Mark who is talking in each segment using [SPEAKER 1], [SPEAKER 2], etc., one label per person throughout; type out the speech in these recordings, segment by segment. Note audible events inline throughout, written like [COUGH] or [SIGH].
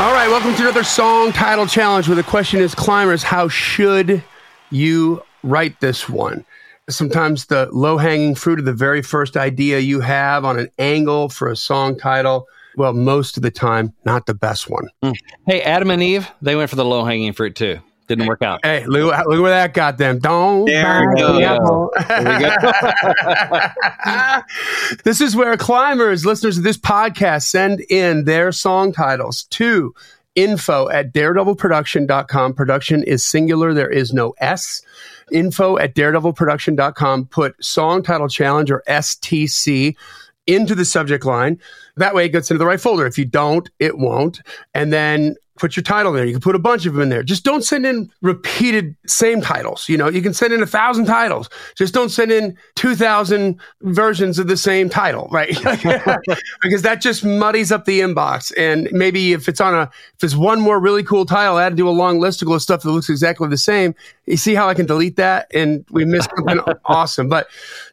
[SPEAKER 1] All right, welcome to another song title challenge where the question is climbers, how should you write this one? Sometimes the low hanging fruit of the very first idea you have on an angle for a song title, well, most of the time, not the best one. Hmm.
[SPEAKER 2] Hey, Adam and Eve, they went for the low hanging fruit too. Didn't work out.
[SPEAKER 1] Hey, look, look where that got them. Don't
[SPEAKER 2] There we go.
[SPEAKER 1] the apple.
[SPEAKER 2] There we go.
[SPEAKER 1] this is where climbers, listeners of this podcast, send in their song titles to info at daredevilproduction.com. Production is singular, there is no S. Info at daredevilproduction.com. Put song title challenge or STC into the subject line. That way it gets into the right folder. If you don't, it won't. And then put your title there. You can put a bunch of them in there. Just don't send in repeated same titles. You know, you can send in a thousand titles. Just don't send in 2000 versions of the same title, right? [LAUGHS] because that just muddies up the inbox. And maybe if it's on a, if it's one more really cool title, add to do a long listicle of stuff that looks exactly the same. You see how I can delete that and we missed something [LAUGHS] awesome. But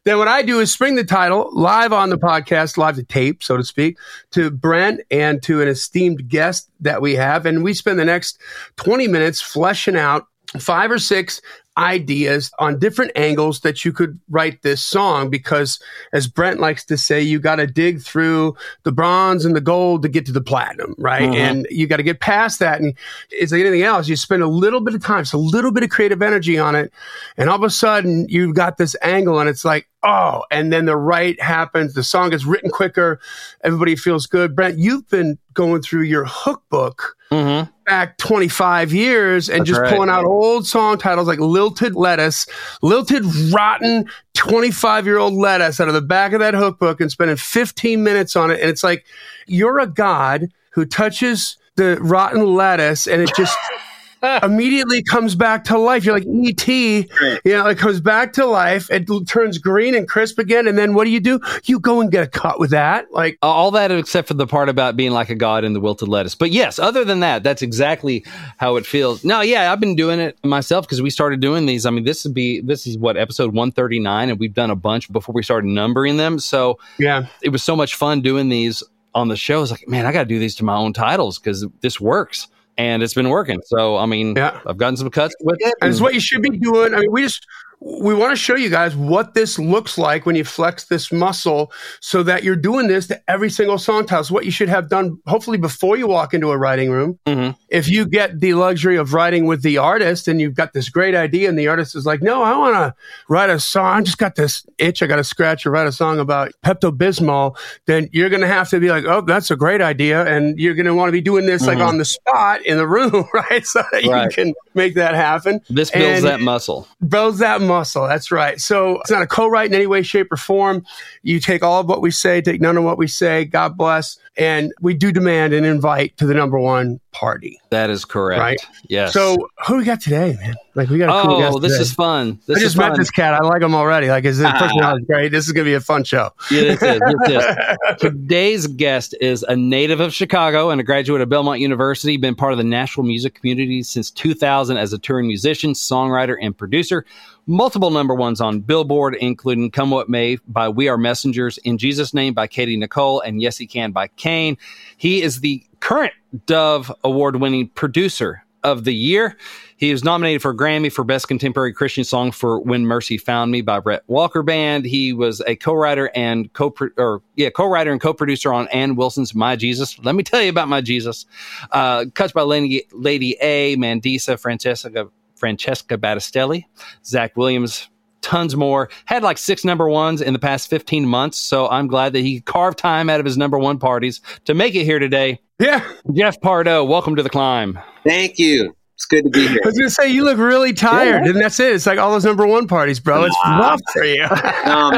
[SPEAKER 1] then what I do is spring the title live on the podcast, live to tape, so to speak, to Brent and to an esteemed guest that we have. And we spend the next 20 minutes fleshing out five or six ideas on different angles that you could write this song because as Brent likes to say, you got to dig through the bronze and the gold to get to the platinum, right?
[SPEAKER 2] Mhm.
[SPEAKER 1] And you got to get past that. And it's like anything else, you spend a little bit of time, so a little bit of creative energy on it. And all of a sudden you've got this angle and it's like, oh, and then the right happens. The song is written quicker. Everybody feels good. Brent, you've been going through your hook book
[SPEAKER 2] Mhm.
[SPEAKER 1] back 25 years and
[SPEAKER 2] That's
[SPEAKER 1] just
[SPEAKER 2] right.
[SPEAKER 1] pulling out old song titles like Lilted Lettuce, Lilted Rotten 25 year old lettuce out of the back of that hook book and spending 15 minutes on it. And it's like, you're a god who touches the rotten lettuce and it just [LAUGHS] [LAUGHS] immediately comes back to life. You're like E.T., you know, it comes back to life. It turns green and crisp again. And then what do you do? You go and get a cut with that. Like,
[SPEAKER 2] All that except for the part about being like a god in the wilted lettuce. But yes, other than that, that's exactly how it feels. No, yeah, I've been doing it myself because we started doing these. I mean, this would be this is what episode 139 and we've done a bunch before we started numbering them. So
[SPEAKER 1] yeah.
[SPEAKER 2] it was so much fun doing these on the show. It's like, man, I got to do these to my own titles because this works. And it's been working. So, I mean,
[SPEAKER 1] Yeah.
[SPEAKER 2] I've gotten some cuts with it.
[SPEAKER 1] And it's what you should be doing. I mean, we just we want to show you guys what this looks like when you flex this muscle so that you're doing this to every single song title. It's what you should have done hopefully before you walk into a writing room.
[SPEAKER 2] Mhm.
[SPEAKER 1] If you get the luxury of writing with the artist and you've got this great idea and the artist is like, no, I want to write a song. I just got this itch. I got to scratch or write a song about Pepto Bismol. Then you're going to have to be like, oh, that's a great idea. And you're going to want to be doing this like
[SPEAKER 2] Mhm.
[SPEAKER 1] on the spot in the room, [LAUGHS] right? So that you can make that happen
[SPEAKER 2] This builds
[SPEAKER 1] And-
[SPEAKER 2] that muscle.
[SPEAKER 1] builds that muscle. That's right. So it's not a co-write in any way, shape, or form. You take all of what we say, take none of what we say. God bless. And we do demand an invite to the number one party.
[SPEAKER 2] That is correct.
[SPEAKER 1] Right.
[SPEAKER 2] Yes.
[SPEAKER 1] So who we got today, man? Like we got a cool
[SPEAKER 2] oh, this
[SPEAKER 1] today.
[SPEAKER 2] is fun. This
[SPEAKER 1] I
[SPEAKER 2] is
[SPEAKER 1] just met
[SPEAKER 2] fun.
[SPEAKER 1] this cat. I like him already. Like his
[SPEAKER 2] Ah.
[SPEAKER 1] personality is great. This is gonna be a fun show.
[SPEAKER 2] Yeah, this is. This is. [LAUGHS] Today's guest is a native of Chicago and a graduate of Belmont University. Been part of the Nashville music community since 2000 as a touring musician, songwriter, and producer. Multiple number ones on Billboard, including "Come What May" by We Are Messengers, "In Jesus' Name" by Katy Nichole, and "Yes He Can" by CAIN. He is the current Dove Award-winning producer, of the Year. He was nominated for a Grammy for Best Contemporary Christian Song for When Mercy Found Me by Rhett Walker Band. He was a co-writer and co or yeah co-writer and co-producer on Anne Wilson's My Jesus. Let me tell you about My Jesus. Uh, cuts by Lady, Lady A, Mandisa, Francesca Francesca Battistelli, Zach Williams, tons more. Had like six number ones in the past 15 months. So I'm glad that he carved time out of his number one parties to make it here today.
[SPEAKER 1] Yeah.
[SPEAKER 2] Jeff Pardo, welcome to the climb.
[SPEAKER 3] Thank you. It's good to be here.
[SPEAKER 1] I was gonna say you look really tired, yeah. and that's it. It's like all those number one parties, bro. It's nah. rough for you.
[SPEAKER 3] oh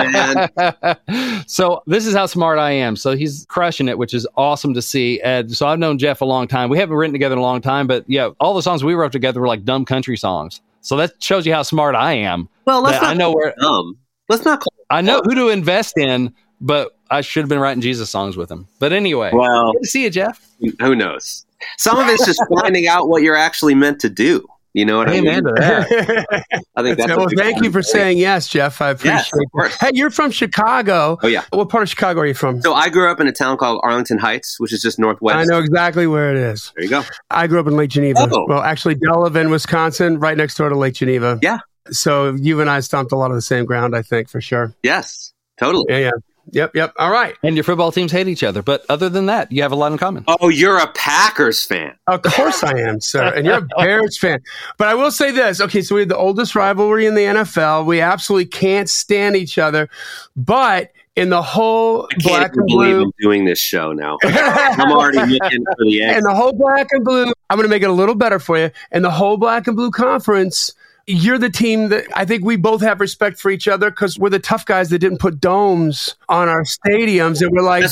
[SPEAKER 2] man. [LAUGHS] so this is how smart I am. So he's crushing it, which is awesome to see. And so I've known Jeff a long time. We haven't written together in a long time, but yeah, all the songs we wrote together were like dumb country songs. So that shows you how smart I am.
[SPEAKER 3] Well, let's not I know where dumb. Let's not.
[SPEAKER 2] I know who to invest in, but I should have been writing Jesus songs with him. But anyway,
[SPEAKER 3] well,
[SPEAKER 2] good to see you, Jeff.
[SPEAKER 3] Who knows? Some of it's just [LAUGHS] finding out what you're actually meant to do. You know what I mean? [LAUGHS]
[SPEAKER 1] I think that's well. Thank you for saying yes, Jeff. I appreciate
[SPEAKER 3] yes,
[SPEAKER 1] it. Hey, you're from Chicago.
[SPEAKER 3] Oh yeah.
[SPEAKER 1] What part of Chicago are you from?
[SPEAKER 3] So I grew up in a town called Arlington Heights, which is just northwest.
[SPEAKER 1] I know exactly where it is.
[SPEAKER 3] There you go.
[SPEAKER 1] I grew up in Lake Geneva. Oh. Well, actually, Delavan, Wisconsin, right next door to Lake Geneva.
[SPEAKER 3] Yeah.
[SPEAKER 1] So you and I stomped a lot of the same ground, I think, for sure.
[SPEAKER 3] Yes, totally.
[SPEAKER 1] Yeah, yeah. Yep, yep. All right.
[SPEAKER 2] And your football teams hate each other, but other than that, you have a lot in common.
[SPEAKER 3] Oh, you're a Packers fan.
[SPEAKER 1] Of course I am, sir. And you're a [LAUGHS] Bears fan. But I will say this. Okay, so we have the oldest rivalry in the NFL. We absolutely can't stand each other. But in the whole
[SPEAKER 3] I black and blue, I'm doing this show now. [LAUGHS] I'm already looking for the
[SPEAKER 1] egg. And the whole black and blue, I'm going to make it a little better for you. And the whole black and blue conference you're the team that I think we both have respect for each other because we're the tough guys that didn't put domes on our stadiums, and we're like.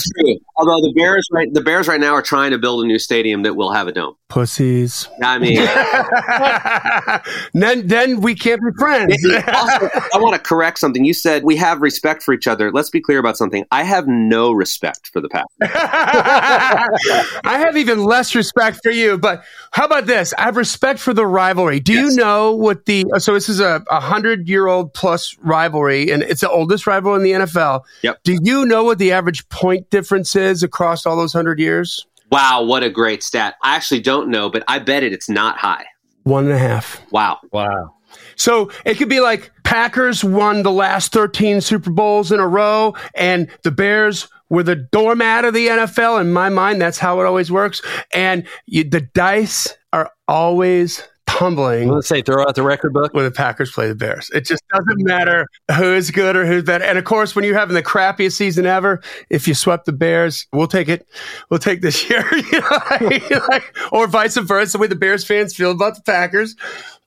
[SPEAKER 3] Although the Bears, right, the Bears right now are trying to build a new stadium that will have a dome.
[SPEAKER 1] Pussies.
[SPEAKER 3] I mean, [LAUGHS]
[SPEAKER 1] then then we can't be friends.
[SPEAKER 3] also, I want to correct something. You said we have respect for each other. Let's be clear about something. I have no respect for the Packers. [LAUGHS]
[SPEAKER 1] I have even less respect for you. But how about this? I have respect for the rivalry. Do yes. you know what the uh, so this is a, a hundred year old plus rivalry, and it's the oldest rival in the NFL.
[SPEAKER 3] Yep.
[SPEAKER 1] Do you know what the average point difference is across all those hundred years?
[SPEAKER 3] Wow, what a great stat! I actually don't know, but I bet it it's not high.
[SPEAKER 1] One and a half.
[SPEAKER 3] Wow.
[SPEAKER 2] Wow.
[SPEAKER 1] So it could be like Packers won the last 13 Super Bowls in a row, and the Bears were the doormat of the NFL. In my mind, that's how it always works. And you, the dice are always tumbling.
[SPEAKER 2] Let's say throw out the record book
[SPEAKER 1] when the Packers play the Bears. It just doesn't matter who's good or who's bad. And of course, when you're having the crappiest season ever, if you swept the Bears, we'll take it. We'll take this [LAUGHS] year, [LAUGHS] you know, [LAUGHS] like, or vice versa. The way the Bears fans feel about the Packers,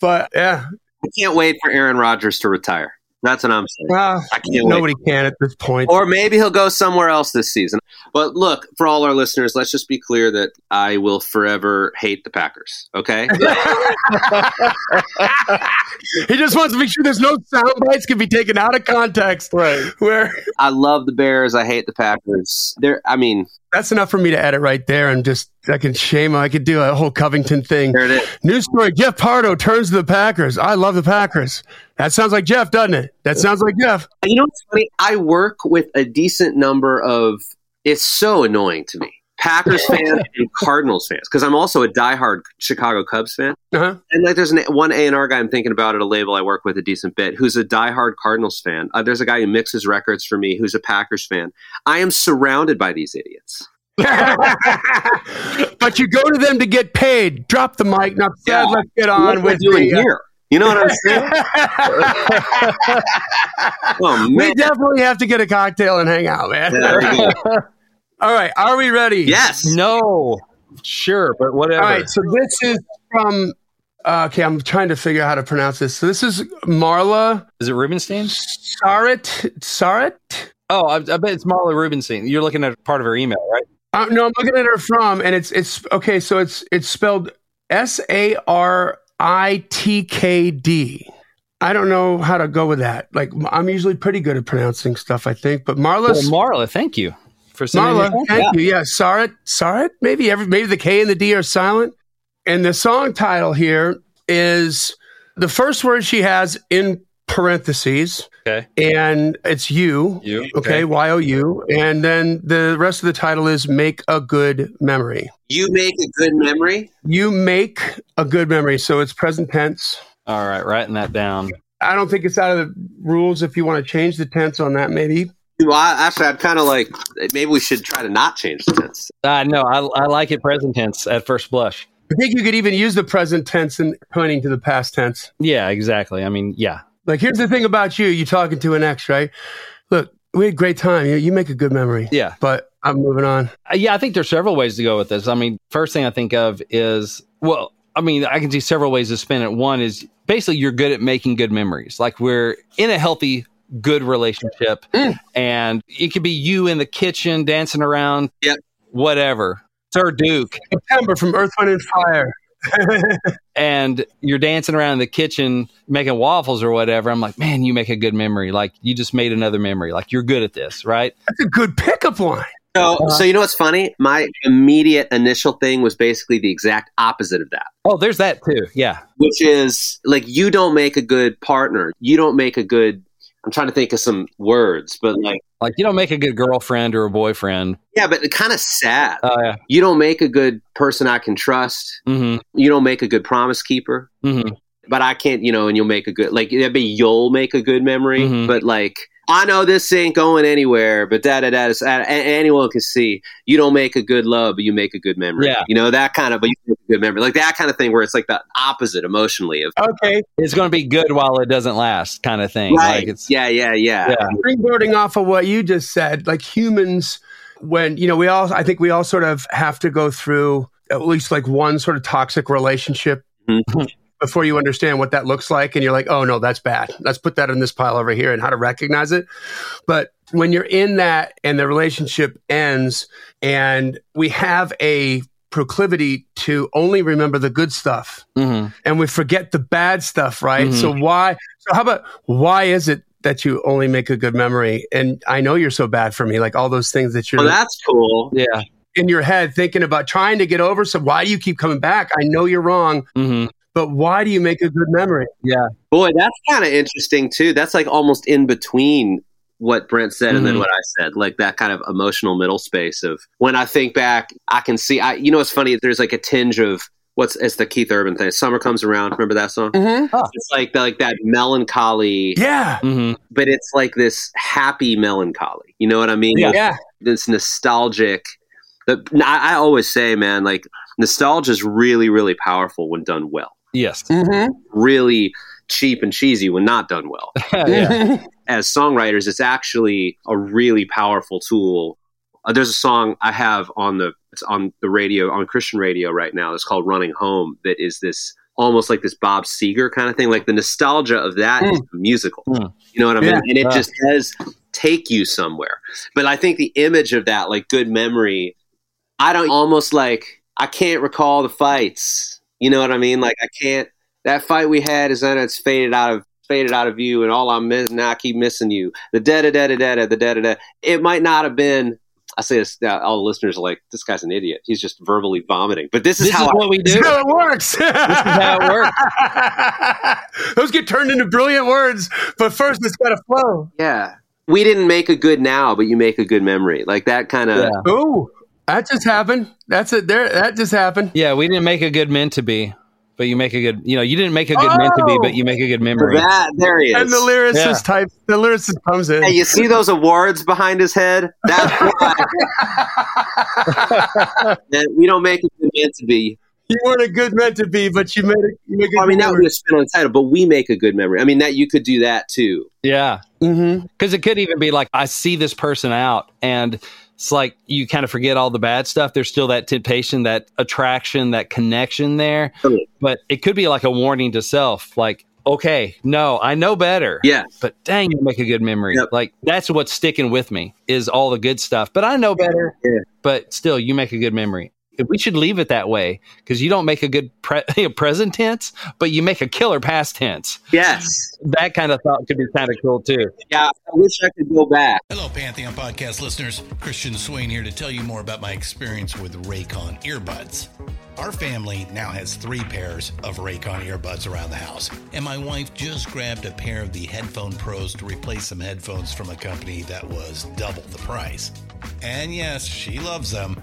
[SPEAKER 1] but yeah,
[SPEAKER 3] I can't wait for Aaron Rodgers to retire. That's what I'm saying.
[SPEAKER 1] Well, I can't nobody wait. can at this point.
[SPEAKER 3] Or maybe he'll go somewhere else this season. But look, for all our listeners, let's just be clear that I will forever hate the Packers. Okay. [LAUGHS] [LAUGHS]
[SPEAKER 1] he just wants to make sure there's no sound bites can be taken out of context.
[SPEAKER 2] Right.
[SPEAKER 1] Where
[SPEAKER 3] I love the Bears. I hate the Packers. There. I mean,
[SPEAKER 1] that's enough for me to edit right there and just I can shame I could do a whole Covington thing.
[SPEAKER 3] There it is.
[SPEAKER 1] News story: Jeff Pardo turns to the Packers. I love the Packers. That sounds like Jeff, doesn't it? That sounds like Jeff.
[SPEAKER 3] You know what's funny? I work with a decent number of. It's so annoying to me. Packers [LAUGHS] fans and Cardinals fans because I'm also a diehard Chicago Cubs fan.
[SPEAKER 1] Uh-huh.
[SPEAKER 3] And like, there's an, one A and R guy I'm thinking about at a label I work with a decent bit who's a diehard Cardinals fan. Uh, there's a guy who mixes records for me who's a Packers fan. I am surrounded by these idiots. [LAUGHS]
[SPEAKER 1] but you go to them to get paid. Drop the mic. Now, yeah. let's get on
[SPEAKER 3] what
[SPEAKER 1] with
[SPEAKER 3] doing the, uh, here. You know what I'm saying? [LAUGHS]
[SPEAKER 1] oh, we definitely have to get a cocktail and hang out, man.
[SPEAKER 3] Yeah, [LAUGHS]
[SPEAKER 1] All right, are we ready?
[SPEAKER 3] Yes.
[SPEAKER 2] No. Sure, but whatever.
[SPEAKER 1] All right, so this is from. Uh, okay, I'm trying to figure out how to pronounce this. So this is Marla.
[SPEAKER 2] Is it Rubenstein?
[SPEAKER 1] Sarit. Sarit.
[SPEAKER 2] Oh, I, I bet it's Marla Rubenstein. You're looking at part of her email, right?
[SPEAKER 1] Uh, no, I'm looking at her from, and it's it's okay. So it's it's spelled S A R I T K D. I don't know how to go with that. Like I'm usually pretty good at pronouncing stuff, I think. But Marla, well,
[SPEAKER 2] Marla, thank you
[SPEAKER 1] for Marla. Thank yeah. you. Yeah, Sarit, Sarit. Maybe every maybe the K and the D are silent. And the song title here is the first word she has in parentheses,
[SPEAKER 2] Okay.
[SPEAKER 1] and it's you.
[SPEAKER 2] You.
[SPEAKER 1] Okay, Y O U, and then the rest of the title is "Make a Good Memory."
[SPEAKER 3] You make a good memory.
[SPEAKER 1] You make a good memory, so it's present tense.
[SPEAKER 2] All right. Writing that down.
[SPEAKER 1] I don't think it's out of the rules if you want to change the tense on that. Maybe
[SPEAKER 3] Well, I, actually, I'd kind of like maybe we should try to not change the tense.
[SPEAKER 2] Uh, no, I, I like it present tense at first blush.
[SPEAKER 1] I think you could even use the present tense and pointing to the past tense.
[SPEAKER 2] Yeah, exactly. I mean, yeah.
[SPEAKER 1] Like, here's the thing about you: you talking to an ex, right? Look, we had a great time. You, you make a good memory.
[SPEAKER 2] Yeah.
[SPEAKER 1] But I'm moving on.
[SPEAKER 2] Uh, Yeah, I think there's several ways to go with this. I mean, first thing I think of is, well, I mean, I can see several ways to spin it. One is basically you're good at making good memories. Like we're in a healthy, good relationship, and it could be you in the kitchen dancing around,
[SPEAKER 3] Yep.
[SPEAKER 2] whatever. Sir Duke,
[SPEAKER 1] September from Earth, Wind, and Fire.
[SPEAKER 2] And you're dancing around in the kitchen making waffles or whatever. I'm like, man, you make a good memory. Like you just made another memory. Like you're good at this, right?
[SPEAKER 1] That's a good pickup line.
[SPEAKER 3] So, so you know what's funny? My immediate initial thing was basically the exact opposite of that,
[SPEAKER 2] Oh, there's that too. Yeah.
[SPEAKER 3] which is like you don't make a good partner. You don't make a good. I'm trying to think of some words, but like,
[SPEAKER 2] Like you don't make a good girlfriend or a boyfriend.
[SPEAKER 3] yeah, but kind of sad.
[SPEAKER 2] Oh, yeah.
[SPEAKER 3] You don't make a good person I can trust.
[SPEAKER 2] Mm
[SPEAKER 3] You don't make a good promise keeper.
[SPEAKER 2] hmm. Mm hmm.
[SPEAKER 3] But I can't, you know, and you'll make a good like that'd be you'll make a good memory.
[SPEAKER 2] Mhm.
[SPEAKER 3] But like I know this ain't going anywhere, but da da da. is- a- a- Anyone can see you don't make a good love, but you make a good memory.
[SPEAKER 2] Yeah.
[SPEAKER 3] you know that kind of, but you make a good memory, like that kind of thing, where it's like the opposite emotionally of
[SPEAKER 1] Okay.
[SPEAKER 2] It's going to be good while it doesn't last, kind of thing.
[SPEAKER 3] right.
[SPEAKER 2] Like it's
[SPEAKER 3] yeah, yeah, yeah,
[SPEAKER 2] Yeah.
[SPEAKER 1] Springboarding off of what you just said, like humans, when, you know, we all, I think we all sort of have to go through at least like one sort of toxic relationship
[SPEAKER 3] Mhm. [LAUGHS]
[SPEAKER 1] before you understand what that looks like. And you're like, oh no, that's bad. Let's put that in this pile over here and how to recognize it. But when you're in that and the relationship ends and we have a proclivity to only remember the good stuff
[SPEAKER 2] Mhm.
[SPEAKER 1] and we forget the bad stuff, right?
[SPEAKER 2] Mhm.
[SPEAKER 1] So why? So how about why is it that you only make a good memory? And I know you're so bad for me, like all those things that you're
[SPEAKER 3] Well, that's cool.
[SPEAKER 2] yeah.
[SPEAKER 1] in your head thinking about trying to get over. So why do you keep coming back? I know you're wrong,
[SPEAKER 2] hmm
[SPEAKER 1] but why do you make a good memory?
[SPEAKER 2] Yeah.
[SPEAKER 3] Boy, that's kind of interesting too. That's like almost in between what Brent said and then
[SPEAKER 2] Mhm.
[SPEAKER 3] what I said, like that kind of emotional middle space of when I think back, I can see. I, you know, it's funny. There's like a tinge of what's it's the Keith Urban thing. Summer comes around. Remember that song?
[SPEAKER 1] Mm-hmm.
[SPEAKER 3] It's like like that melancholy,
[SPEAKER 1] Yeah.
[SPEAKER 2] hmm
[SPEAKER 3] but it's like this happy melancholy. You know what I mean?
[SPEAKER 2] Yeah.
[SPEAKER 1] Yeah.
[SPEAKER 3] This nostalgic. The, I, I always say, man, like nostalgia is really, really powerful when done well.
[SPEAKER 2] Yes.
[SPEAKER 1] Mm-hmm.
[SPEAKER 3] Really cheap and cheesy when not done well. [LAUGHS]
[SPEAKER 2] yeah. [LAUGHS]
[SPEAKER 3] as songwriters, it's actually a really powerful tool. Uh, there's a song I have on the it's on the radio on Christian radio right now. It's called "Running Home." That is this almost like this Bob Seger kind of thing. Like the nostalgia of that is musical.
[SPEAKER 2] Mm.
[SPEAKER 3] You know what I mean?
[SPEAKER 1] Yeah.
[SPEAKER 3] and it
[SPEAKER 2] Yeah.
[SPEAKER 3] just does take you somewhere. But I think the image of that, like good memory, I don't almost like I can't recall the fights. You know what I mean? Like I can't. That fight we had is then it's faded out of faded out of view, and all I'm missing now I keep missing you. The da da da da da da the da da da. It might not have been. I say this. Uh, all the listeners are like, "This guy's an idiot. He's just verbally vomiting." But this is
[SPEAKER 2] This
[SPEAKER 3] how
[SPEAKER 2] is
[SPEAKER 3] I,
[SPEAKER 2] what we
[SPEAKER 1] This
[SPEAKER 2] do.
[SPEAKER 1] is how it works. This is
[SPEAKER 2] how it
[SPEAKER 1] works. [LAUGHS] [LAUGHS] Those get turned into brilliant words, but first it's got to flow.
[SPEAKER 3] yeah. We didn't make a good now, but you make a good memory. Like that kind of.
[SPEAKER 2] Yeah.
[SPEAKER 1] Ooh, that just happened. That's it. There, that just happened.
[SPEAKER 2] Yeah. We didn't make a good meant to be, but you make a good, you know, you didn't make a good meant to be,
[SPEAKER 1] Oh!
[SPEAKER 2] but you make a good memory.
[SPEAKER 3] That there he is.
[SPEAKER 1] And the lyricist
[SPEAKER 2] Yeah.
[SPEAKER 1] type, the lyricist comes in.
[SPEAKER 3] Hey, you see those awards behind his head? That's why. [LAUGHS] That we don't make a good meant to be.
[SPEAKER 1] you weren't a good meant to be, but you made it. You make it.
[SPEAKER 3] I mean, that would be a spin on the title, but we make a good memory. I mean, that you could do that too.
[SPEAKER 2] Yeah.
[SPEAKER 1] mm-hmm.
[SPEAKER 2] Because it could even be like, I see this person out and it's like you kind of forget all the bad stuff. There's still that temptation, that attraction, that connection there.
[SPEAKER 3] Totally.
[SPEAKER 2] But it could be like a warning to self, like, okay, no, I know better.
[SPEAKER 3] Yeah.
[SPEAKER 2] But dang, you make a good memory.
[SPEAKER 3] Yep.
[SPEAKER 2] Like that's what's sticking with me is all the good stuff. But I know better.
[SPEAKER 3] Yeah.
[SPEAKER 2] But still, you make a good memory. We should leave it that way because you don't make a good pre- [LAUGHS] present tense, but you make a killer past tense.
[SPEAKER 3] Yes.
[SPEAKER 2] That kind of thought could be kind of cool too.
[SPEAKER 3] Yeah. I wish I could go back.
[SPEAKER 4] Hello, Pantheon podcast listeners. Christian Swain here to tell you more about my experience with Raycon earbuds. Our family now has three pairs of Raycon earbuds around the house, and my wife just grabbed a pair of the Headphone Pros to replace some headphones from a company that was double the price. And yes, she loves them.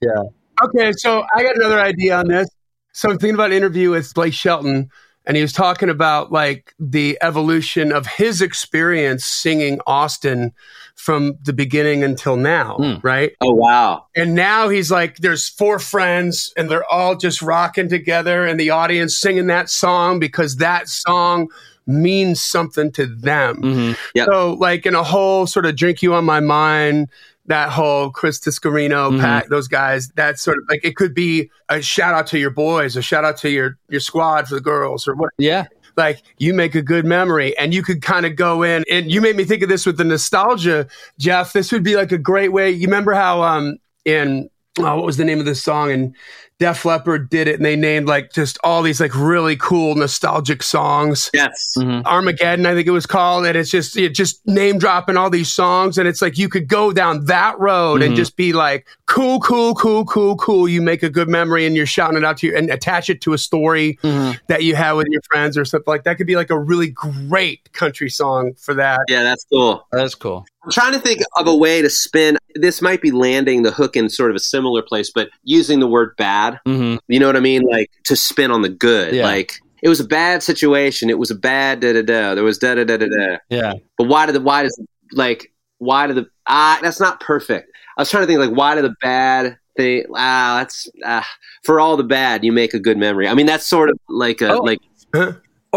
[SPEAKER 1] Yeah. Okay, so I got another idea on this. So I'm thinking about an interview with Blake Shelton, and he was talking about like the evolution of his experience singing Austin from the beginning until now,
[SPEAKER 2] Mm.
[SPEAKER 1] right?
[SPEAKER 3] Oh wow.
[SPEAKER 1] And now he's like, there's four friends, and they're all just rocking together, and the audience singing that song because that song means something to them.
[SPEAKER 2] Mhm.
[SPEAKER 3] Yep.
[SPEAKER 1] So, like in a whole sort of drink you on my mind, that whole Chris Tiscarino,
[SPEAKER 2] Mhm.
[SPEAKER 1] Pat, those guys, that sort of like it could be a shout out to your boys, a shout out to your your squad for the girls, or what.
[SPEAKER 2] Yeah.
[SPEAKER 1] Like you make a good memory, and you could kind of go in. And you made me think of this with the nostalgia, Jeff. This would be like a great way. You remember how um in oh, what was the name of this song? And Def Leppard did it, and they named like just all these like really cool nostalgic songs.
[SPEAKER 3] Yes.
[SPEAKER 2] Mhm.
[SPEAKER 1] Armageddon, I think it was called, and it's just it just name dropping all these songs, and it's like you could go down that road and
[SPEAKER 2] Mhm.
[SPEAKER 1] just be like, cool, cool, cool, cool, cool. You make a good memory, and you're shouting it out to you, and attach it to a story
[SPEAKER 2] Mhm.
[SPEAKER 1] that you have with your friends or something like that. Could be like a really great country song for that.
[SPEAKER 3] Yeah, that's cool.
[SPEAKER 2] That's cool.
[SPEAKER 3] I'm trying to think of a way to spin. This might be landing the hook in sort of a similar place, but using the word bad.
[SPEAKER 2] hmm
[SPEAKER 3] You know what I mean? Like to spin on the good.
[SPEAKER 2] Yeah.
[SPEAKER 3] Like it was a bad situation. It was a bad da da da. There was da da da da da.
[SPEAKER 2] Yeah.
[SPEAKER 3] But why did the why does like why did the ah that's not perfect. I was trying to think like why did the bad thing ah that's ah for all the bad you make a good memory. I mean that's sort of like a
[SPEAKER 2] Oh.
[SPEAKER 3] like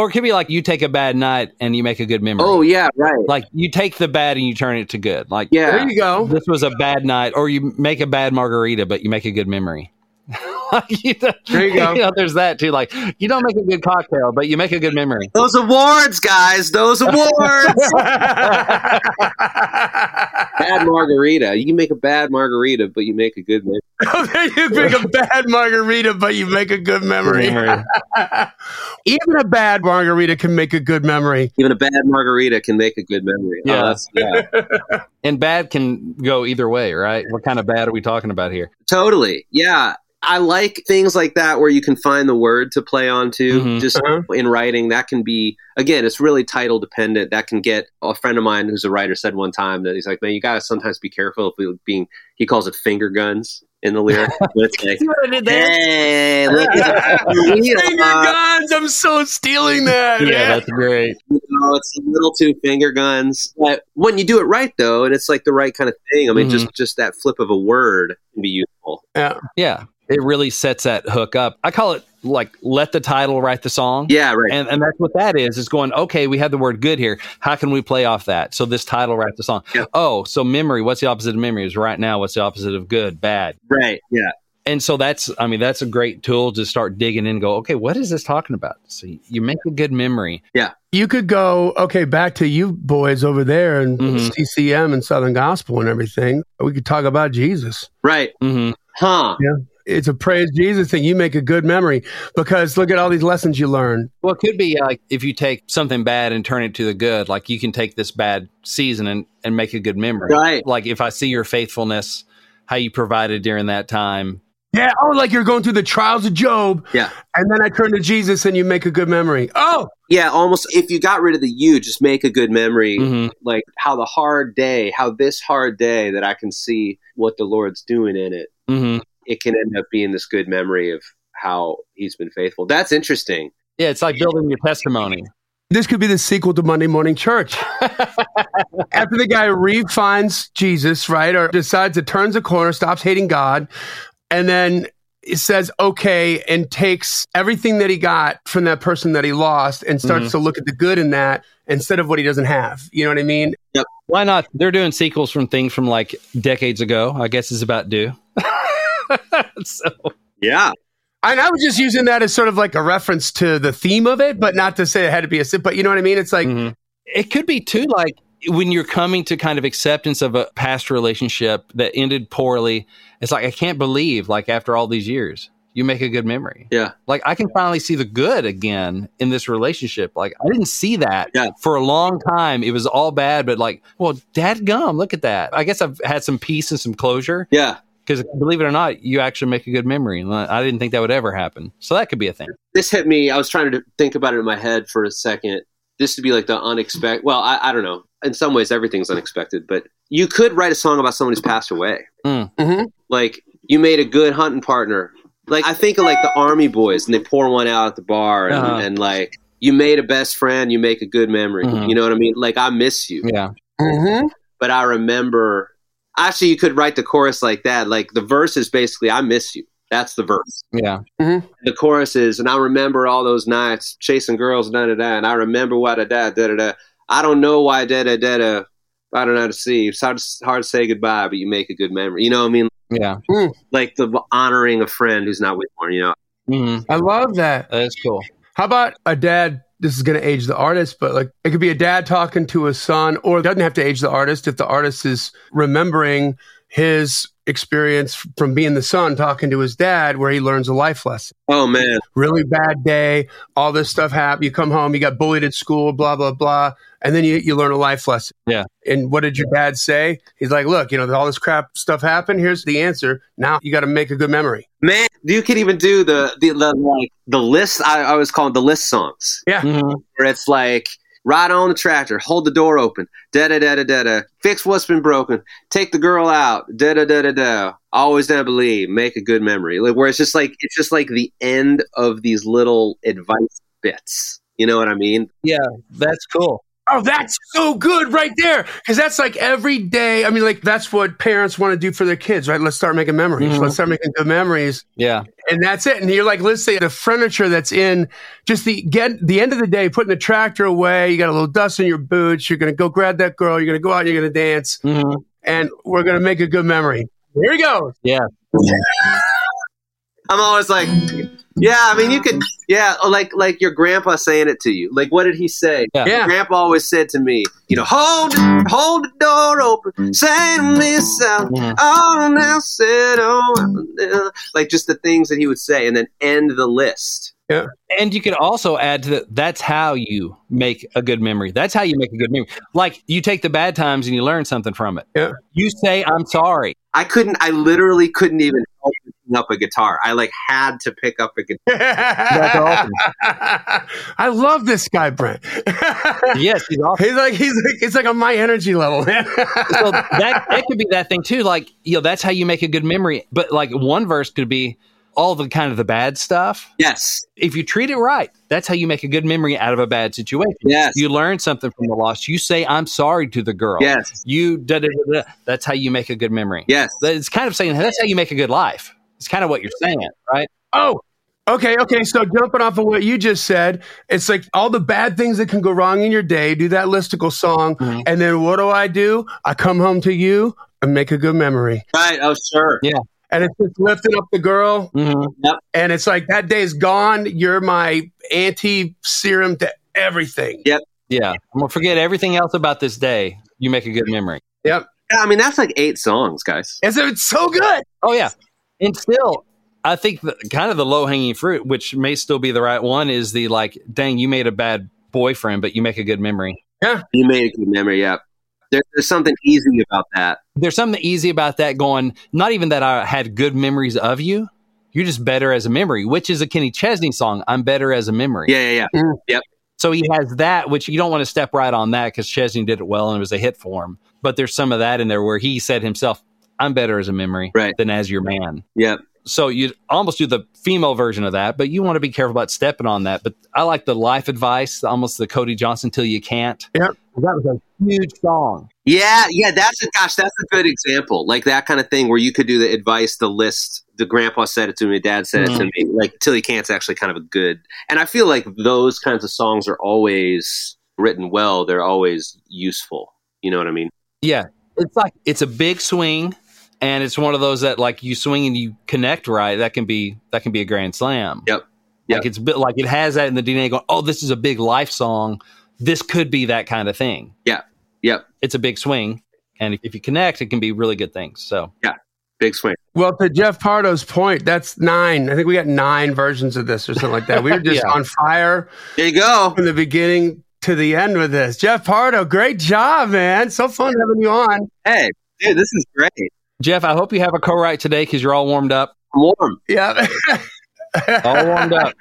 [SPEAKER 2] Or it could be like you take a bad night and you make a good memory.
[SPEAKER 3] oh yeah right
[SPEAKER 2] Like you take the bad and you turn it to good. Like
[SPEAKER 3] yeah
[SPEAKER 1] There you go.
[SPEAKER 2] this was a bad night, or you make a bad margarita, but you make a good memory. Like, [LAUGHS] you know,
[SPEAKER 1] There you go.
[SPEAKER 2] know, there's that too. Like you don't make a good cocktail, but you make a good memory.
[SPEAKER 3] those awards guys those [LAUGHS] awards bad margarita you can make a bad margarita but you make a good memory.
[SPEAKER 1] you make a bad margarita, but you make a good memory. [LAUGHS]
[SPEAKER 2] Oh, memory.
[SPEAKER 1] Even a bad margarita can make a good memory.
[SPEAKER 3] even a bad margarita can make a good memory oh,
[SPEAKER 2] Yeah.
[SPEAKER 3] oh, that's, yeah
[SPEAKER 2] And bad can go either way, right? What kind of bad are we talking about here?
[SPEAKER 3] Totally. Yeah. I like things like that where you can find the word to play on to
[SPEAKER 2] Mhm.
[SPEAKER 3] just
[SPEAKER 1] Uh-huh.
[SPEAKER 3] in writing. That can be, again, it's really title dependent. That can get, a friend of mine who's a writer said one time that he's like, man, you got to sometimes be careful of being, he calls it finger guns in the lyric. But [LAUGHS] it's like, hey, look at [LAUGHS]
[SPEAKER 1] finger guns. I'm so stealing that.
[SPEAKER 2] Yeah,
[SPEAKER 1] man.
[SPEAKER 2] that's great.
[SPEAKER 3] You know, it's a little too finger guns. But when you do it right, though, and it's like the right kind of thing, I mean,
[SPEAKER 2] Mhm.
[SPEAKER 3] just just that flip of a word can be useful.
[SPEAKER 1] yeah.
[SPEAKER 2] Yeah, it really sets that hook up. I call it like let the title write the song.
[SPEAKER 3] Yeah, right.
[SPEAKER 2] And, and that's what that is. Is going okay. We have the word good here. How can we play off that? So this title writes the song.
[SPEAKER 3] Yeah.
[SPEAKER 2] Oh, so memory. What's the opposite of memory? Is right now. What's the opposite of good? Bad.
[SPEAKER 3] right. Yeah.
[SPEAKER 2] And so that's. I mean, that's a great tool to start digging in. and Go. Okay, what is this talking about? So you make a good memory. Yeah.
[SPEAKER 1] You could go, okay, back to you boys over there and
[SPEAKER 2] Mhm.
[SPEAKER 1] CCM and Southern Gospel and everything. We could talk about Jesus.
[SPEAKER 3] Right.
[SPEAKER 2] hmm
[SPEAKER 3] Huh.
[SPEAKER 1] It's a praise Jesus thing. You make a good memory because look at all these lessons you learn.
[SPEAKER 2] Well, it could be like if you take something bad and turn it to the good, like you can take this bad season and, and make a good memory.
[SPEAKER 3] Right.
[SPEAKER 2] Like if I see your faithfulness, how you provided during that time.
[SPEAKER 1] Yeah. Oh, like you're going through the trials of Job.
[SPEAKER 3] Yeah.
[SPEAKER 1] And then I turn to Jesus and you make a good memory. Oh,
[SPEAKER 3] Yeah, almost if you got rid of the you, just make a good memory.
[SPEAKER 2] Mhm.
[SPEAKER 3] Like how the hard day, how this hard day that I can see what the Lord's doing in it,
[SPEAKER 2] hmm
[SPEAKER 3] it can end up being this good memory of how he's been faithful. That's interesting.
[SPEAKER 2] Yeah, it's like building your testimony.
[SPEAKER 1] this could be the sequel to Monday Morning Church. [LAUGHS] After the guy refines Jesus, right, or decides to turns a corner, stops hating God, and then it says okay and takes everything that he got from that person that he lost and starts mm-hmm. to look at the good in that instead of what he doesn't have. You know what I mean?
[SPEAKER 2] Why not? They're doing sequels from things from like decades ago. I guess is about due. [LAUGHS] [LAUGHS] so
[SPEAKER 3] Yeah.
[SPEAKER 1] And I was just using that as sort of like a reference to the theme of it, but not to say it had to be a sip. But you know what I mean? It's like,
[SPEAKER 2] Mhm. it could be too like when you're coming to kind of acceptance of a past relationship that ended poorly. It's like I can't believe like after all these years you make a good memory.
[SPEAKER 3] Yeah.
[SPEAKER 2] Like I can finally see the good again in this relationship. Like I didn't see that
[SPEAKER 3] Yeah.
[SPEAKER 2] for a long time. It was all bad, but like, well, dad gum, look at that. I guess I've had some peace and some closure
[SPEAKER 3] Yeah.
[SPEAKER 2] Because believe it or not, you actually make a good memory. And I didn't think that would ever happen. So that could be a thing.
[SPEAKER 3] This hit me. I was trying to think about it in my head for a second. This to be like the unexpected. Well, I, I don't know. In some ways, everything's unexpected, but you could write a song about someone who's passed away.
[SPEAKER 2] Mm.
[SPEAKER 1] Mhm.
[SPEAKER 3] Like you made a good hunting partner. Like I think of like the army boys, and they pour one out at the bar, and,
[SPEAKER 2] Uh-huh.
[SPEAKER 3] and like you made a best friend. You make a good memory.
[SPEAKER 2] Mhm.
[SPEAKER 3] You know what I mean? Like I miss you.
[SPEAKER 2] Yeah.
[SPEAKER 1] mhm.
[SPEAKER 3] but I remember. Actually, you could write the chorus like that. Like the verse is basically "I miss you." That's the verse.
[SPEAKER 2] Yeah.
[SPEAKER 3] The chorus is, and I remember all those nights chasing girls, da da da. And I remember why da da da da da. I don't know why da da da da. I don't know how to see. It's hard, hard to say goodbye, but you make a good memory. You know what I mean?
[SPEAKER 2] Yeah.
[SPEAKER 3] Like the honoring a friend who's not with you. You know?
[SPEAKER 2] hmm
[SPEAKER 1] I love that.
[SPEAKER 2] That's cool.
[SPEAKER 1] How about a dad? This is going to age the artist, but like it could be a dad talking to a son, or it doesn't have to age the artist if the artist is remembering his experience from being the son talking to his dad, where he learns a life lesson.
[SPEAKER 3] Oh man,
[SPEAKER 1] Really bad day, all this stuff happened. You come home, you got bullied at school, blah blah blah, and then you you learn a life lesson.
[SPEAKER 2] Yeah.
[SPEAKER 1] And what did your dad say? He's like, "Look, you know, all this crap stuff happened. Here's the answer. Now you got to make a good memory."
[SPEAKER 3] man, you can even do the the, the like the list. I, I always call them the list songs.
[SPEAKER 1] Yeah.
[SPEAKER 2] hmm
[SPEAKER 3] where it's like ride on the tractor, hold the door open, da da da da da da, fix what's been broken, take the girl out, da da da da da. Always never believe, make a good memory. Like where it's just like it's just like the end of these little advice bits. You know what I mean?
[SPEAKER 2] Yeah. That's cool.
[SPEAKER 1] Oh, that's so good right there. Because that's like every day. I mean, like, that's what parents want to do for their kids, right? Let's start making memories.
[SPEAKER 2] Mhm.
[SPEAKER 1] Let's start making good memories.
[SPEAKER 2] Yeah.
[SPEAKER 1] And that's it. And you're like, let's say the furniture that's in just the get the end of the day, putting the tractor away. You got a little dust in your boots. You're going to go grab that girl. You're going to go out and you're going to dance.
[SPEAKER 2] hmm
[SPEAKER 1] And we're going to make a good memory. Here we go.
[SPEAKER 2] Yeah.
[SPEAKER 3] I'm always like, yeah. I mean, you could, yeah. Like like your grandpa saying it to you. Like what did he say?
[SPEAKER 2] Yeah.
[SPEAKER 1] Yeah.
[SPEAKER 3] Grandpa always said to me, you know, hold it, hold the door open, say to me, son,
[SPEAKER 2] Mhm.
[SPEAKER 3] oh, now said, oh, like just the things that he would say, and then end the list. Yeah.
[SPEAKER 2] And you could also add to that, that's how you make a good memory. That's how you make a good memory. Like you take the bad times and you learn something from it.
[SPEAKER 1] Yeah.
[SPEAKER 2] You say, I'm sorry.
[SPEAKER 3] I couldn't, I literally couldn't even help picking up a guitar. I like had to pick up a guitar.
[SPEAKER 1] That's
[SPEAKER 2] awesome. [LAUGHS]
[SPEAKER 1] I love this guy, Brent.
[SPEAKER 2] Yes, he's awesome.
[SPEAKER 1] He's like he's like it's like on my energy level, man.
[SPEAKER 2] so that that could be that thing too. Like, you know, that's how you make a good memory. But like one verse could be all the kind of the bad stuff.
[SPEAKER 3] Yes.
[SPEAKER 2] If you treat it right, that's how you make a good memory out of a bad situation.
[SPEAKER 3] Yes.
[SPEAKER 2] You learn something from the loss. You say, I'm sorry to the girl.
[SPEAKER 3] Yes.
[SPEAKER 2] You da da da da. That's how you make a good memory.
[SPEAKER 3] Yes.
[SPEAKER 2] It's kind of saying that's how you make a good life. It's kind of what you're saying, right?
[SPEAKER 1] oh, okay, okay. So jumping off of what you just said, it's like all the bad things that can go wrong in your day. Do that listicle song,
[SPEAKER 2] Mhm.
[SPEAKER 1] and then what do I do? I come home to you and make a good memory,
[SPEAKER 3] Right. Oh, sure.
[SPEAKER 1] Yeah and it's just lifting up the girl,
[SPEAKER 2] Mm-hmm.
[SPEAKER 1] and it's like that day's gone. You're my anti serum to everything. Yep.
[SPEAKER 2] Yeah. I'm gonna forget everything else about this day. You make a good memory.
[SPEAKER 1] Yep.
[SPEAKER 3] Yeah, I mean, that's like eight songs, guys.
[SPEAKER 1] And so it's so good.
[SPEAKER 2] Oh yeah. And still, I think the, kind of the low hanging fruit, which may still be the right one, is the like, dang, you made a bad boyfriend, but you make a good memory.
[SPEAKER 3] Yeah, you made a good memory. Yeah. There, there's something easy about that.
[SPEAKER 2] There's something easy about that going, not even that I had good memories of you. You're just better as a memory, which is a Kenny Chesney song. I'm better as a memory.
[SPEAKER 3] Yeah, yeah, yeah. Mm-hmm. Yep.
[SPEAKER 2] So he has that, which you don't want to step right on that because Chesney did it well and it was a hit for him. But there's some of that in there where he said himself, I'm better as a memory
[SPEAKER 3] Right.
[SPEAKER 2] than as your man.
[SPEAKER 3] Yep.
[SPEAKER 2] So you almost do the female version of that, but you want to be careful about stepping on that. But I like the life advice, almost the Cody Johnson till you can't.
[SPEAKER 1] Yep.
[SPEAKER 2] That was a huge song.
[SPEAKER 3] Yeah, yeah, that's a gosh, that's a good example. Like that kind of thing where you could do the advice, the list. The grandpa said it to me, dad said it to mm-hmm. me. Like till you can't's actually kind of a good. And I feel like those kinds of songs are always written well. They're always useful. You know what I mean?
[SPEAKER 2] Yeah. It's like it's a big swing and it's one of those that like you swing and you connect right, that can be that can be a grand slam.
[SPEAKER 3] Yep. Yep.
[SPEAKER 2] Like it's a bit like it has that in the DNA going, oh, this is a big life song. This could be that kind of thing.
[SPEAKER 3] Yeah. Yep.
[SPEAKER 2] It's a big swing. And if, if you connect, it can be really good things. So yeah,
[SPEAKER 3] Big swing.
[SPEAKER 1] Well, to Jeff Pardo's point, that's nine. I think we got nine versions of this or something like that. We were [LAUGHS] just
[SPEAKER 2] Yeah.
[SPEAKER 1] on fire
[SPEAKER 3] There you go.
[SPEAKER 1] from the beginning to the end with this. Jeff Pardo, great job, man. So fun having you on.
[SPEAKER 3] Hey, dude, this is great.
[SPEAKER 2] Jeff, I hope you have a co-write today because you're all warmed up.
[SPEAKER 3] I'm warm.
[SPEAKER 1] Yeah. [LAUGHS]
[SPEAKER 2] All warmed up.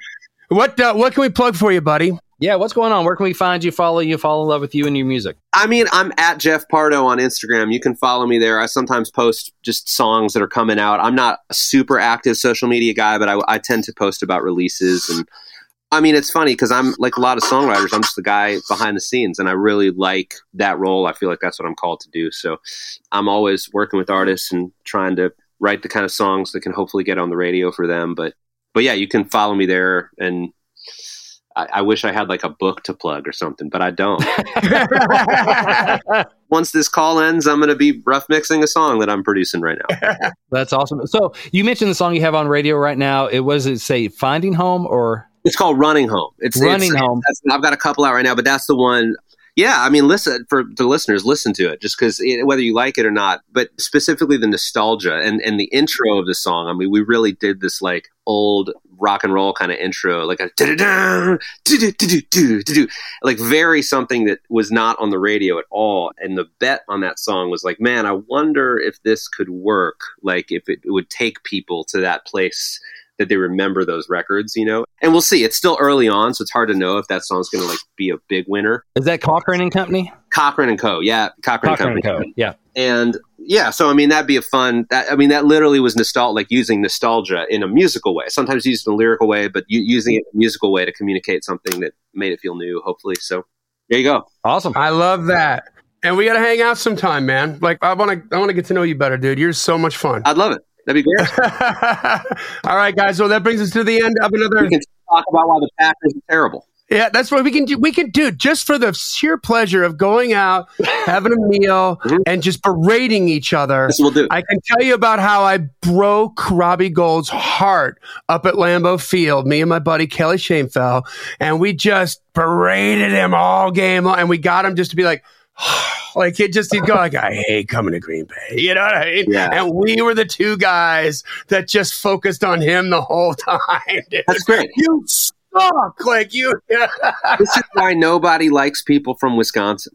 [SPEAKER 1] what uh, what can we plug for you, buddy?
[SPEAKER 2] Yeah, what's going on? Where can we find you, follow you, fall in love with you and your music?
[SPEAKER 3] I mean, I'm at Jeff Pardo on Instagram. You can follow me there. I sometimes post just songs that are coming out. I'm not a super active social media guy, but I, I tend to post about releases. And I mean, it's funny because I'm like a lot of songwriters, I'm just the guy behind the scenes, and I really like that role. I feel like that's what I'm called to do. So I'm always working with artists and trying to write the kind of songs that can hopefully get on the radio for them. But but yeah, you can follow me there and. I, I wish I had like a book to plug or something, but I don't. [LAUGHS] once this call ends, I'm going to be rough mixing a song that I'm producing right now.
[SPEAKER 2] That's awesome. So you mentioned the song you have on radio right now. It was it say Finding Home or
[SPEAKER 3] It's called Running Home. It's
[SPEAKER 2] Running
[SPEAKER 3] it's-
[SPEAKER 2] Home.
[SPEAKER 3] I've got a couple out right now, but that's the one. Yeah, I mean, listen for the listeners, listen to it just because whether you like it or not. But specifically the nostalgia and and the intro of the song. I mean, we really did this like old rock and roll kind of intro, like a like very something that was not on the radio at all. And the bet on that song was like, man, I wonder if this could work. Like if it would take people to that place that they remember those records, you know. And we'll see. It's still early on, so it's hard to know if that song's going to like be a big winner.
[SPEAKER 2] is that Cochren and Company?
[SPEAKER 3] Cochren and Co. Yeah, Cochren,
[SPEAKER 2] Cochren
[SPEAKER 3] and
[SPEAKER 2] and
[SPEAKER 3] Company.
[SPEAKER 2] Co. Yeah.
[SPEAKER 3] And yeah, so I mean that'd be a fun. That, I mean that literally was nostalgia, like using nostalgia in a musical way. Sometimes used in a lyrical way, but u- using it in a musical way to communicate something that made it feel new. Hopefully, so there you go.
[SPEAKER 2] Awesome.
[SPEAKER 1] I love that. And we got to hang out sometime, man. Like I want to I want to get to know you better, dude. You're so much fun.
[SPEAKER 3] I'd love it. That'd be great. [LAUGHS]
[SPEAKER 1] All right, guys. Well, that brings us to the end of another
[SPEAKER 3] we can talk about why the Packers are terrible.
[SPEAKER 1] Yeah, that's what we can do. We can do just for the sheer pleasure of going out, [LAUGHS] having a meal,
[SPEAKER 3] Mhm.
[SPEAKER 1] and just berating each other.
[SPEAKER 3] This will do.
[SPEAKER 1] I can tell you about how I broke Robbie Gold's heart up at Lambeau Field, me and my buddy Kelly Shamefell, and we just berated him all game long, and we got him just to be like, [SIGHS] like it just he'd go like, I hate coming to Green Bay, you know what I mean?
[SPEAKER 3] Yeah.
[SPEAKER 1] And we were the two guys that just focused on him the whole [LAUGHS] time. dude.
[SPEAKER 3] That's great.
[SPEAKER 1] You suck, like you. [LAUGHS]
[SPEAKER 3] this is why nobody likes people from Wisconsin.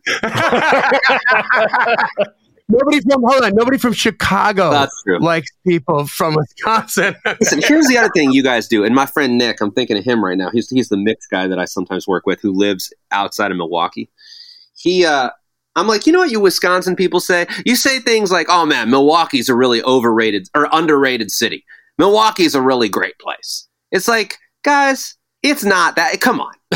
[SPEAKER 1] nobody from hold on, nobody from Chicago likes people from Wisconsin. [LAUGHS]
[SPEAKER 3] Listen, here's the other thing you guys do, and my friend Nick, I'm thinking of him right now. He's he's the mix guy that I sometimes work with, who lives outside of Milwaukee. He, uh, I'm like, you know what you Wisconsin people say? You say things like, "Oh man, Milwaukee's a really overrated or underrated city. Milwaukee's a really great place." It's like, guys, it's not that. Come on, [LAUGHS]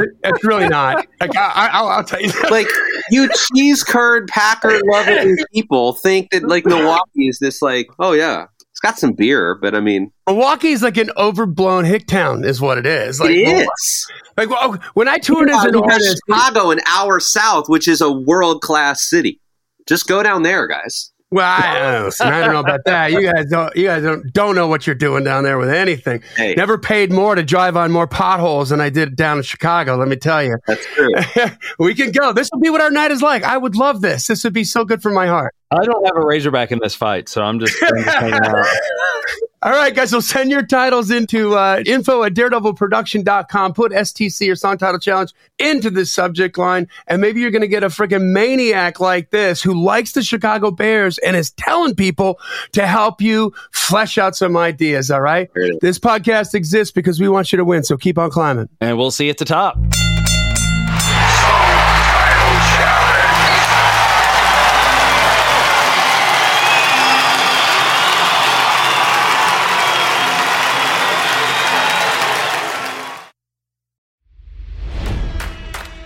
[SPEAKER 1] it's really not. Like I, I, I'll, I'll tell you.
[SPEAKER 3] like you cheese curd Packer loving people think that like Milwaukee is this like, oh yeah, got some beer, but I mean,
[SPEAKER 1] Milwaukee's like an overblown hick town, is what it is. Like,
[SPEAKER 3] it is.
[SPEAKER 1] Like well, when I toured as an artist,
[SPEAKER 3] Chicago, an hour south, which is a world class city. Just go down there, guys.
[SPEAKER 1] well, I, don't know, listen, I don't know about that. You guys don't. You guys don't don't know what you're doing down there with anything.
[SPEAKER 3] Hey,
[SPEAKER 1] Never paid more to drive on more potholes than I did down in Chicago. Let me tell you.
[SPEAKER 3] that's true. [LAUGHS]
[SPEAKER 1] we can go. This will be what our night is like. I would love this. This would be so good for my heart.
[SPEAKER 2] I don't have a Razorback in this fight, so I'm just, I'm just out. [LAUGHS]
[SPEAKER 1] All right, guys. So send your titles into uh, info at daredevilproduction.com. Put STC or song title challenge into the subject line. And maybe you're going to get a freaking maniac like this who likes the Chicago Bears and is telling people to help you flesh out some ideas. All right. This podcast exists because we want you to win. So keep on climbing.
[SPEAKER 2] And we'll see you at the top.